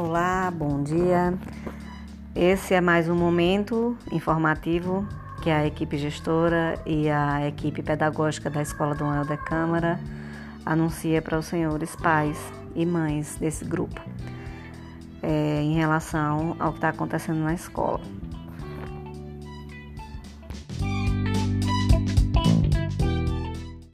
Olá, bom dia. Esse é mais um momento informativo que a equipe gestora e a equipe pedagógica da Escola Dom Helder Câmara anuncia para os senhores pais e mães desse grupo é, em relação ao que está acontecendo na escola.